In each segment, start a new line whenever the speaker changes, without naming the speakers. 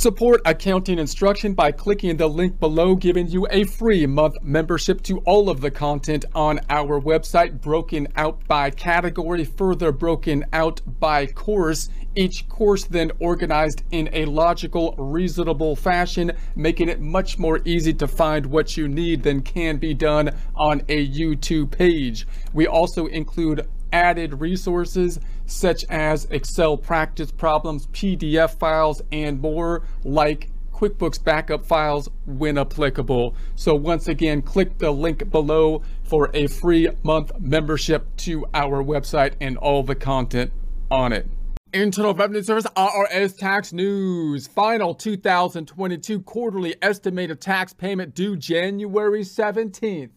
Support accounting instruction by clicking the link below, giving you a free month membership to all of the content on our website, broken out by category, further broken out by course. Each course then organized in a logical, reasonable fashion, making it much more easy to find what you need than can be done on a YouTube page. We also include added resources such as Excel practice problems, PDF files, and more like QuickBooks backup files when applicable. So once again, click the link below for a free month membership to our website and all the content on it. Internal Revenue Service IRS tax news. Final 2022 quarterly estimated tax payment due January 17th.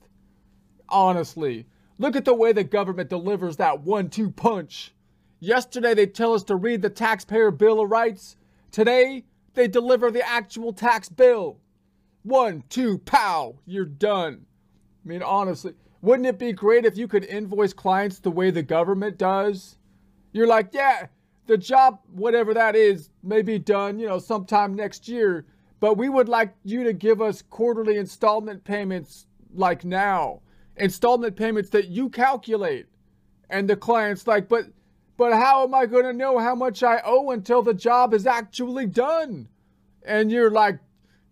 Honestly, Look at the way the government delivers that one two punch. Yesterday, they tell us to read the Taxpayer Bill of Rights. Today, they deliver the actual tax bill. One, two, pow, you're done. I mean, honestly, wouldn't it be great if you could invoice clients the way the government does? You're like, yeah, the job, whatever that is, may be done, you know, sometime next year, but we would like you to give us quarterly installment payments like now installment payments that you calculate. And the client's like, but but how am I going to know how much I owe until the job is actually done? And you're like,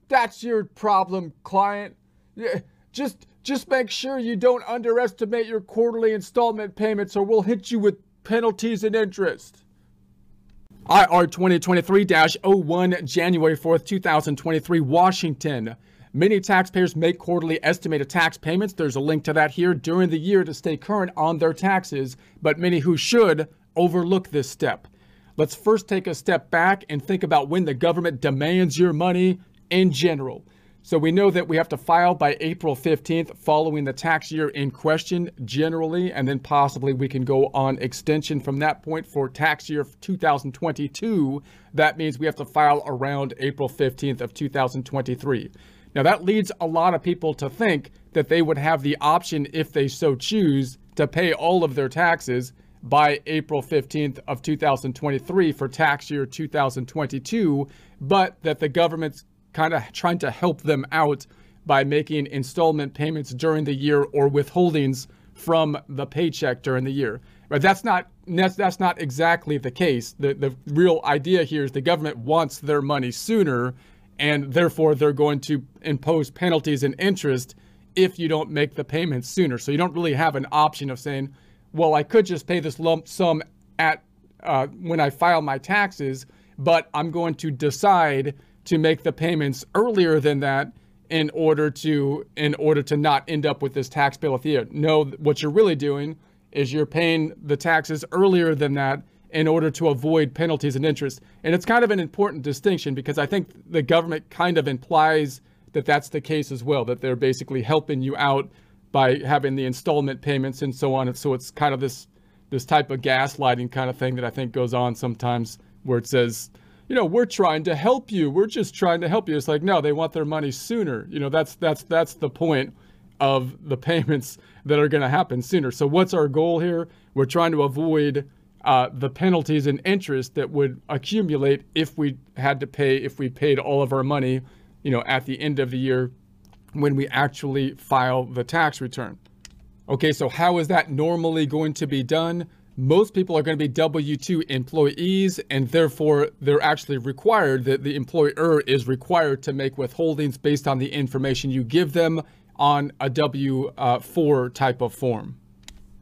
that's your problem, client. Just just make sure you don't underestimate your quarterly installment payments or we'll hit you with penalties and interest. IR 2023-01 January 4th, 2023 Washington. Many taxpayers make quarterly estimated tax payments. There's a link to that here during the year to stay current on their taxes, but many who should overlook this step. Let's first take a step back and think about when the government demands your money in general. So we know that we have to file by April 15th following the tax year in question generally, and then possibly we can go on extension from that point for tax year 2022. That means we have to file around April 15th of 2023. Now, that leads a lot of people to think that they would have the option, if they so choose, to pay all of their taxes by April 15th of 2023 for tax year 2022, but that the government's kind of trying to help them out by making installment payments during the year or withholdings from the paycheck during the year. But that's not that's, that's not exactly the case. The the real idea here is the government wants their money sooner and therefore they're going to impose penalties and interest if you don't make the payments sooner. So you don't really have an option of saying, well, I could just pay this lump sum at uh, when I file my taxes, but I'm going to decide to make the payments earlier than that in order to in order to not end up with this tax bill at the end. No, what you're really doing is you're paying the taxes earlier than that in order to avoid penalties and interest. And it's kind of an important distinction because I think the government kind of implies that that's the case as well, that they're basically helping you out by having the installment payments and so on. And so it's kind of this this type of gaslighting kind of thing that I think goes on sometimes where it says, you know, we're trying to help you. We're just trying to help you. It's like, no, they want their money sooner. You know, that's that's that's the point of the payments that are going to happen sooner. So what's our goal here? We're trying to avoid uh, the penalties and interest that would accumulate if we had to pay, if we paid all of our money, you know, at the end of the year when we actually file the tax return. Okay, so how is that normally going to be done? Most people are going to be W-2 employees, and therefore they're actually required, that the employer is required to make withholdings based on the information you give them on a W-4 uh, type of form.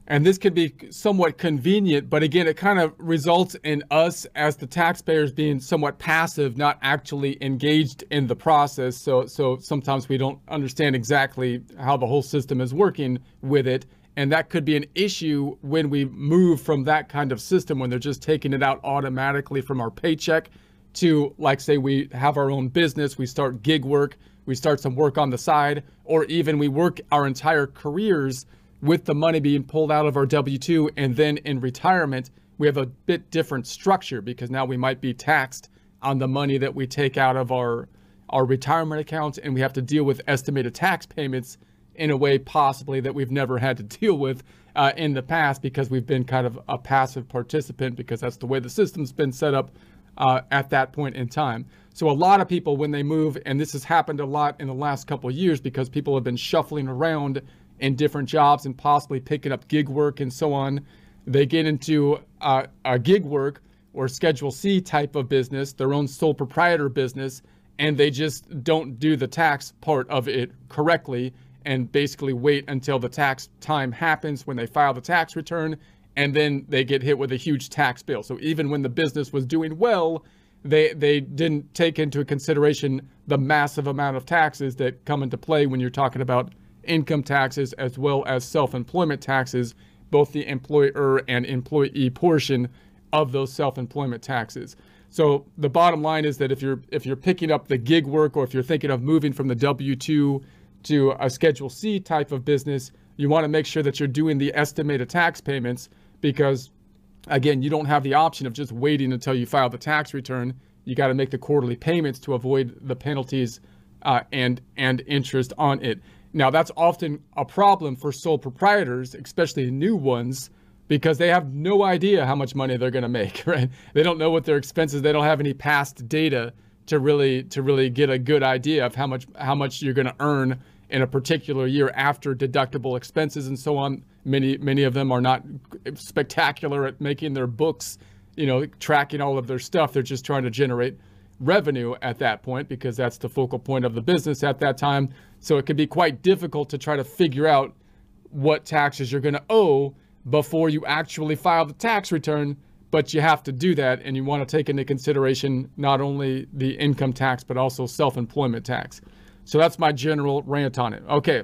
And this could be somewhat convenient, but again, it kind of results in us as the taxpayers being somewhat passive, not actually engaged in the process. So, so sometimes we don't understand exactly how the whole system is working with it. And that could be an issue when we move from that kind of system, when they're just taking it out automatically from our paycheck to, like, say, we have our own business, we start gig work, we start some work on the side, or even we work our entire careers with the money being pulled out of our W 2 and then in retirement, we have a bit different structure because now we might be taxed on the money that we take out of our our retirement accounts and we have to deal with estimated tax payments in a way possibly that we've never had to deal with uh, in the past because we've been kind of a passive participant because that's the way the system's been set up uh, at that point in time. So a lot of people, when they move, and this has happened a lot in the last couple years because people have been shuffling around in different jobs and possibly picking up gig work and so on. They get into uh, a gig work or Schedule C type of business, their own sole proprietor business, and they just don't do the tax part of it correctly and basically wait until the tax time happens when they file the tax return and then they get hit with a huge tax bill. So even when the business was doing well, they they didn't take into consideration the massive amount of taxes that come into play when you're talking about income taxes as well as self-employment taxes, both the employer and employee portion of those self-employment taxes. So the bottom line is that if you're if you're picking up the gig work or if you're thinking of moving from the W2 to a Schedule C type of business, you want to make sure that you're doing the estimated tax payments because again, you don't have the option of just waiting until you file the tax return. You got to make the quarterly payments to avoid the penalties uh, and and interest on it. Now that's often a problem for sole proprietors, especially new ones, because they have no idea how much money they're going to make. Right? They don't know what their expenses. They don't have any past data to really to really get a good idea of how much how much you're going to earn in a particular year after deductible expenses and so on. Many many of them are not spectacular at making their books, you know, tracking all of their stuff. They're just trying to generate revenue at that point because that's the focal point of the business at that time. So it can be quite difficult to try to figure out what taxes you're going to owe before you actually file the tax return but you have to do that and you want to take into consideration not only the income tax but also self-employment tax. So that's my general rant on it. Okay.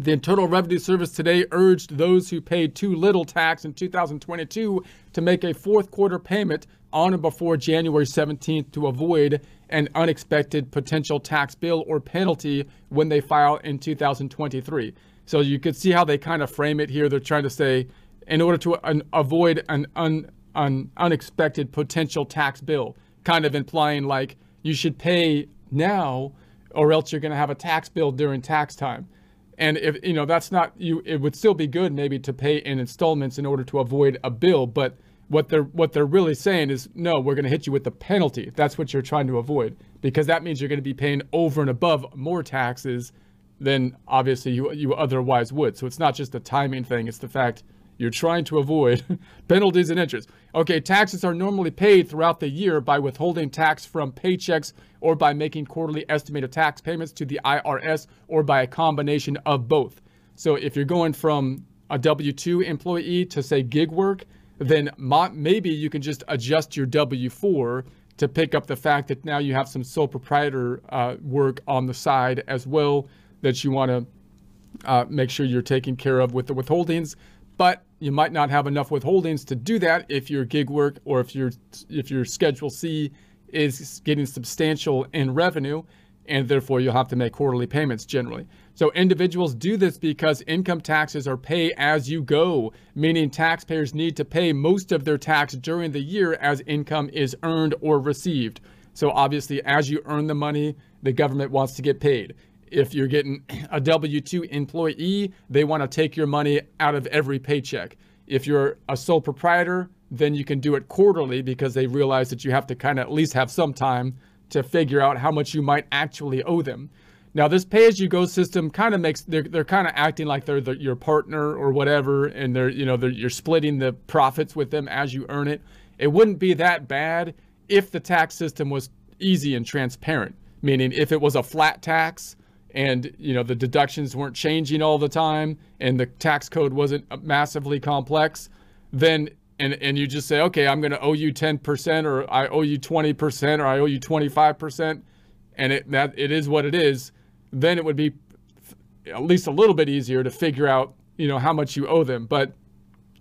The Internal Revenue Service today urged those who paid too little tax in 2022 to make a fourth quarter payment on or before January 17th to avoid an unexpected potential tax bill or penalty when they file in 2023. So you could see how they kind of frame it here. They're trying to say, in order to un- avoid an, un- an unexpected potential tax bill, kind of implying like you should pay now or else you're going to have a tax bill during tax time. And if you know that's not you, it would still be good maybe to pay in installments in order to avoid a bill. But what they're what they're really saying is no, we're going to hit you with the penalty. That's what you're trying to avoid because that means you're going to be paying over and above more taxes than obviously you you otherwise would. So it's not just a timing thing; it's the fact you're trying to avoid penalties and interest. Okay, taxes are normally paid throughout the year by withholding tax from paychecks or by making quarterly estimated tax payments to the IRS or by a combination of both. So if you're going from a W 2 employee to say gig work, then maybe you can just adjust your W 4 to pick up the fact that now you have some sole proprietor uh, work on the side as well that you want to uh, make sure you're taking care of with the withholdings. But you might not have enough withholdings to do that if your gig work or if your if your Schedule C is getting substantial in revenue, and therefore you'll have to make quarterly payments generally. So individuals do this because income taxes are pay as you go, meaning taxpayers need to pay most of their tax during the year as income is earned or received. So obviously, as you earn the money, the government wants to get paid if you're getting a W 2 employee, they want to take your money out of every paycheck. If you're a sole proprietor, then you can do it quarterly because they realize that you have to kind of at least have some time to figure out how much you might actually owe them. Now, this pay as you go system kind of makes they're, they're kind of acting like they're the, your partner or whatever, and they're you know they're, you're splitting the profits with them as you earn it. It wouldn't be that bad if the tax system was easy and transparent, meaning if it was a flat tax and you know the deductions weren't changing all the time and the tax code wasn't massively complex then and and you just say okay i'm going to owe you 10% or i owe you 20% or i owe you 25% and it that it is what it is then it would be at least a little bit easier to figure out you know how much you owe them. But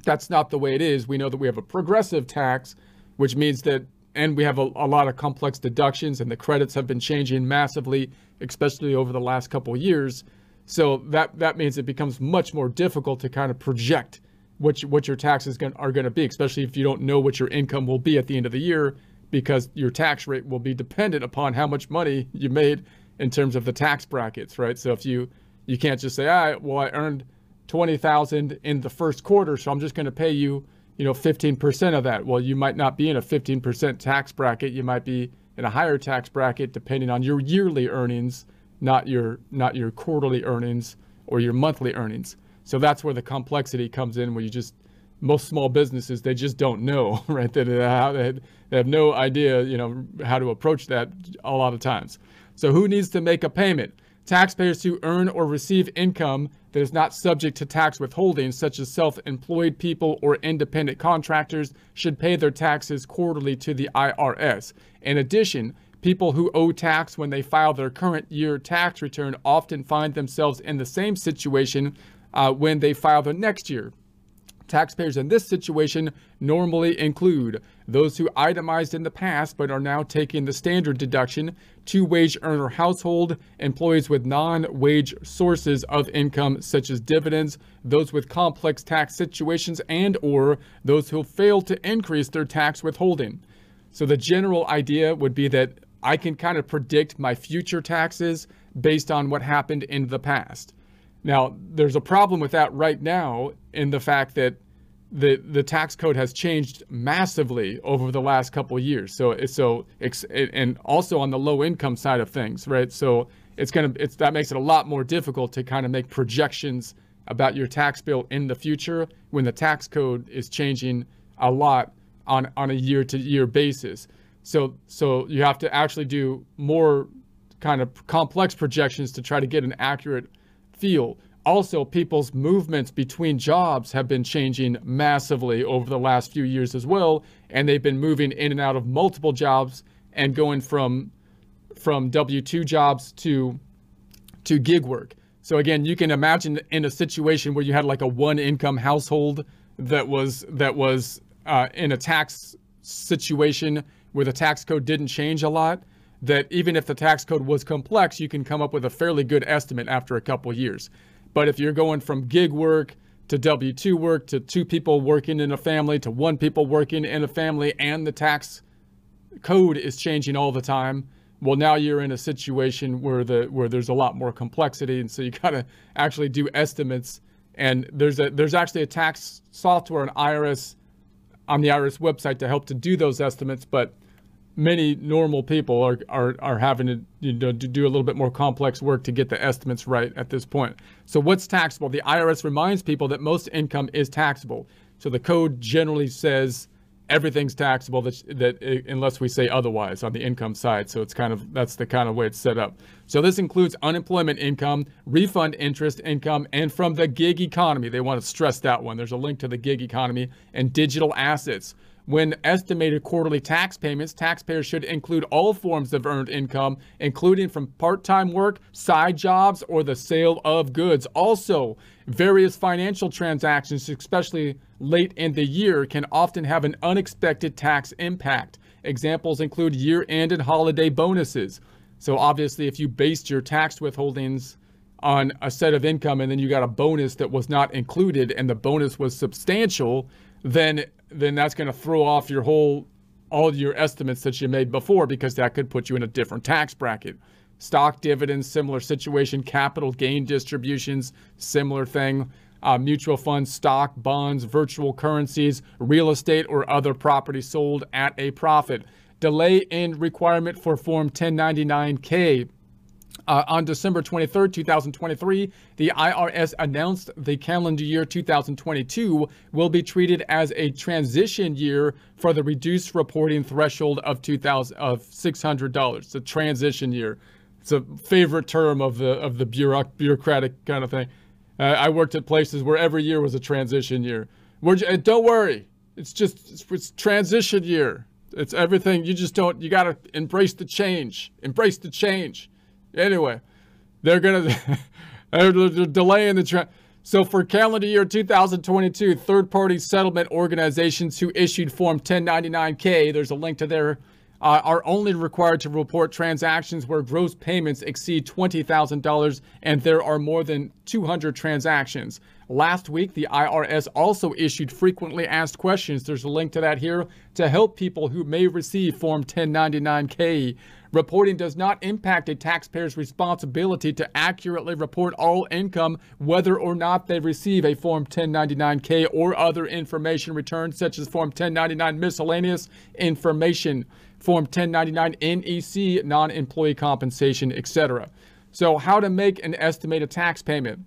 that's not the way it is. We know that we have a progressive tax which means that and we have a, a, lot of complex deductions and the credits have been changing massively especially over the last couple years. So that that means it becomes much more difficult to kind of project what you, what your taxes gonna, are going to be especially if you don't know what your income will be at the end of the year because your tax rate will be dependent upon how much money you made in terms of the tax brackets right? So if you you can't just say all right well i earned 20000 in the first quarter so i'm just going to pay you you know, 15% of that. Well, you might not be in a 15% tax bracket. You might be in a higher tax bracket depending on your yearly earnings, not your not your quarterly earnings or your monthly earnings. So that's where the complexity comes in, where you just most small businesses they just don't know, right? They, they have no idea, you know, how to approach that a lot of times. So who needs to make a payment? Taxpayers who earn or receive income that is not subject to tax withholding, such as self-employed people or independent contractors, should pay their taxes quarterly to the IRS. In addition, people who owe tax when they file their current year tax return often find themselves in the same situation uh, when they file their next year Taxpayers in this situation normally include those who itemized in the past but are now taking the standard deduction, two wage earner household, employees with non-wage sources of income such as dividends, those with complex tax situations and or those who failed to increase their tax withholding. So the general idea would be that I can kind of predict my future taxes based on what happened in the past. Now, there's a problem with that right now in the fact that the the tax code has changed massively over the last couple years. So so and also on the low income side of things, right? So it's gonna it's that makes it a lot more difficult to kind of make projections about your tax bill in the future when the tax code is changing a lot on on a year to year basis. So so you have to actually do more kind of complex projections to try to get an accurate feel. Also, people's movements between jobs have been changing massively over the last few years as well, and they've been moving in and out of multiple jobs and going from from W-2 jobs to to gig work. So again, you can imagine in a situation where you had like a one-income household that was that was uh, in a tax situation where the tax code didn't change a lot, that even if the tax code was complex, you can come up with a fairly good estimate after a couple years. But if you're going from gig work to W 2 work to two people working in a family to one people working in a family and the tax code is changing all the time, well now you're in a situation where the where there's a lot more complexity and so you got to actually do estimates and there's a there's actually a tax software on IRS on the IRS website to help to do those estimates but many normal people are, are, are having to, you know, do a little bit more complex work to get the estimates right at this point. So what's taxable? The IRS reminds people that most income is taxable. So the code generally says everything's taxable that, that uh, unless we say otherwise on the income side. So it's kind of, that's the kind of way it's set up. So this includes unemployment income, refund interest income, and from the gig economy. They want to stress that one. There's a link to the gig economy and digital assets. When estimated quarterly tax payments, taxpayers should include all forms of earned income, including from part-time work, side jobs, or the sale of goods. Also, various financial transactions, especially late in the year, can often have an unexpected tax impact. Examples include year-end and holiday bonuses. So obviously, if you based your tax withholdings on a set of income and then you got a bonus that was not included and the bonus was substantial, then then that's going to throw off your whole all your estimates that you made before because that could put you in a different tax bracket. Stock dividends, similar situation. Capital gain distributions, similar thing. Uh, mutual funds, stock, bonds, virtual currencies, real estate, or other property sold at a profit. Delay in requirement for Form 1099-K uh, on December 23, 2023, the IRS announced the calendar year 2022 will be treated as a transition year for the reduced reporting threshold of 2000 of $600. It's a transition year. It's a favorite term of the of the bureaucratic kind of thing. Uh, I worked at places where every year was a transition year. We're, don't worry, it's just it's, it's transition year. It's everything. You just don't. You got to embrace the change. Embrace the change. Anyway, they're to, they're delaying the trend. So for calendar year 2022, third-party settlement organizations who issued Form 1099-K, there's a link to their, uh, are only required to report transactions where gross payments exceed $20,000 and there are more than 200 transactions. Last week, the IRS also issued frequently asked questions. There's a link to that here to help people who may receive Form 1099-K. Reporting does not impact a taxpayer's responsibility to accurately report all income, whether or not they receive a Form 1099-K or other information returned, such as Form 1099 miscellaneous information. Form 1099 NEC, non employee compensation, etc. So, how to make an estimated tax payment?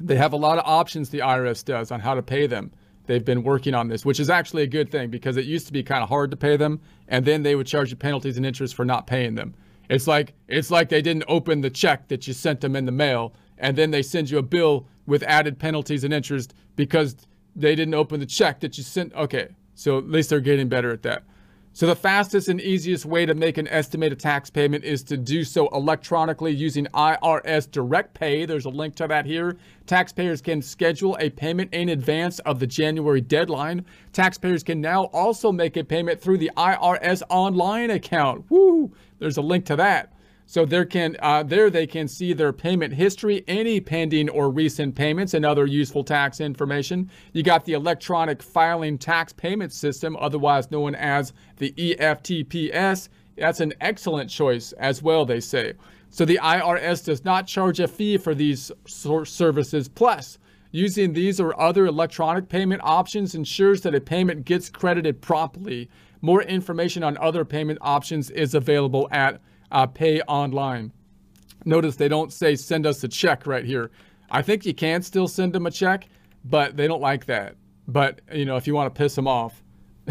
They have a lot of options, the IRS does, on how to pay them. They've been working on this, which is actually a good thing because it used to be kind of hard to pay them, and then they would charge you penalties and interest for not paying them. It's like it's like they didn't open the check that you sent them in the mail, and then they send you a bill with added penalties and interest because they didn't open the check that you sent. Okay, so at least they're getting better at that. So the fastest and easiest way to make an estimated tax payment is to do so electronically using IRS Direct Pay. There's a link to that here. Taxpayers can schedule a payment in advance of the January deadline. Taxpayers can now also make a payment through the IRS online account. Woo! There's a link to that. So there can uh, there they can see their payment history, any pending or recent payments, and other useful tax information. You got the electronic filing tax payment system, otherwise known as the EFTPS. That's an excellent choice as well, they say. So the IRS does not charge a fee for these services. Plus, using these or other electronic payment options ensures that a payment gets credited promptly. More information on other payment options is available at uh, pay online. Notice they don't say send us a check right here. I think you can still send them a check, but they don't like that. But, you know, if you want to piss them off,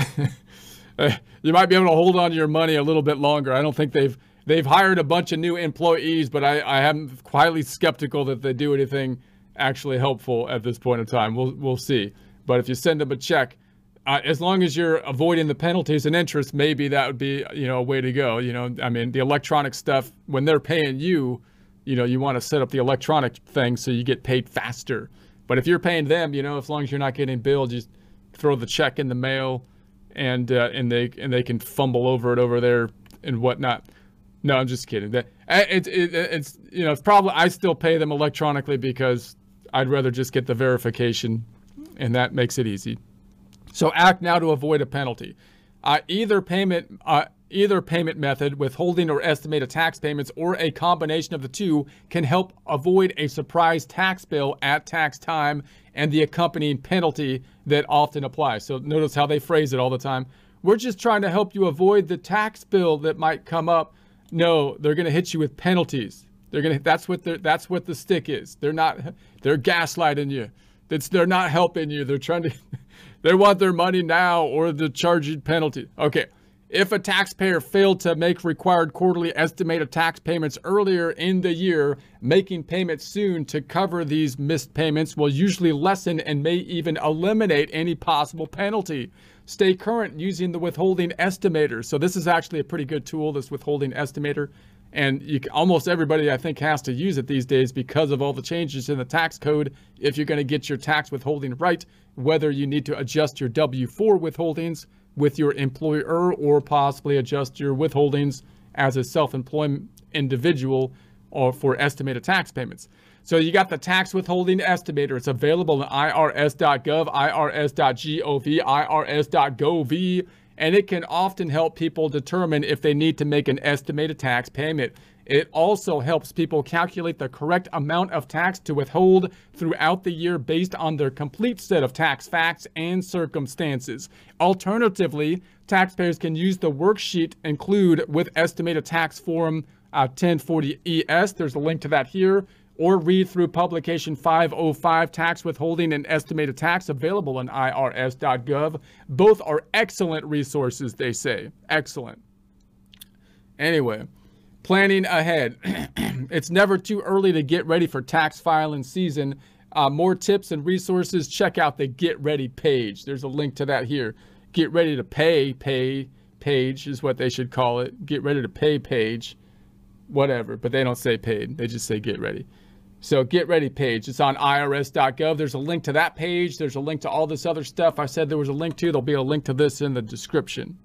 you might be able to hold on to your money a little bit longer. I don't think they've they've hired a bunch of new employees, but I, I am quietly skeptical that they do anything actually helpful at this point in time. We'll we'll see. But if you send them a check, uh, as long as you're avoiding the penalties and interest, maybe that would be you know a way to go. You know, I mean, the electronic stuff when they're paying you, you know, you want to set up the electronic thing so you get paid faster. But if you're paying them, you know, as long as you're not getting billed, just throw the check in the mail, and uh, and they and they can fumble over it over there and whatnot. No, I'm just kidding. That it, it, it's you know it's probably I still pay them electronically because I'd rather just get the verification, and that makes it easy. So act now to avoid a penalty. Uh, either payment, uh, either payment method, withholding or estimated tax payments, or a combination of the two, can help avoid a surprise tax bill at tax time and the accompanying penalty that often applies. So notice how they phrase it all the time. We're just trying to help you avoid the tax bill that might come up. No, they're going to hit you with penalties. They're going to. That's what. That's what the stick is. They're not. They're gaslighting you. That's. They're not helping you. They're trying to. They want their money now or the charging penalty. Okay. If a taxpayer failed to make required quarterly estimated tax payments earlier in the year, making payments soon to cover these missed payments will usually lessen and may even eliminate any possible penalty. Stay current using the withholding estimator. So this is actually a pretty good tool, this withholding estimator. And you, almost everybody, I think, has to use it these days because of all the changes in the tax code. If you're going to get your tax withholding right, whether you need to adjust your W 4 withholdings with your employer or possibly adjust your withholdings as a self employed individual or for estimated tax payments. So you got the tax withholding estimator. It's available on irs.gov, irs.gov, irs.gov, and it can often help people determine if they need to make an estimated tax payment. It also helps people calculate the correct amount of tax to withhold throughout the year based on their complete set of tax facts and circumstances. Alternatively, taxpayers can use the worksheet include with estimated tax form uh, 1040ES. There's a link to that here. Or read through publication 505 Tax Withholding and Estimated Tax available on irs.gov. Both are excellent resources, they say. Excellent. Anyway. Planning ahead. it's never too early to get ready for tax filing season. Uh, more tips and resources, check out the Get Ready page. There's a link to that here. Get Ready to Pay pay page is what they should call it. Get Ready to Pay page, whatever, but they don't say paid. They just say Get Ready. So Get Ready page. It's on irs.gov. There's a link to that page. There's a link to all this other stuff I said there was a link to. There'll be a link to this in the description.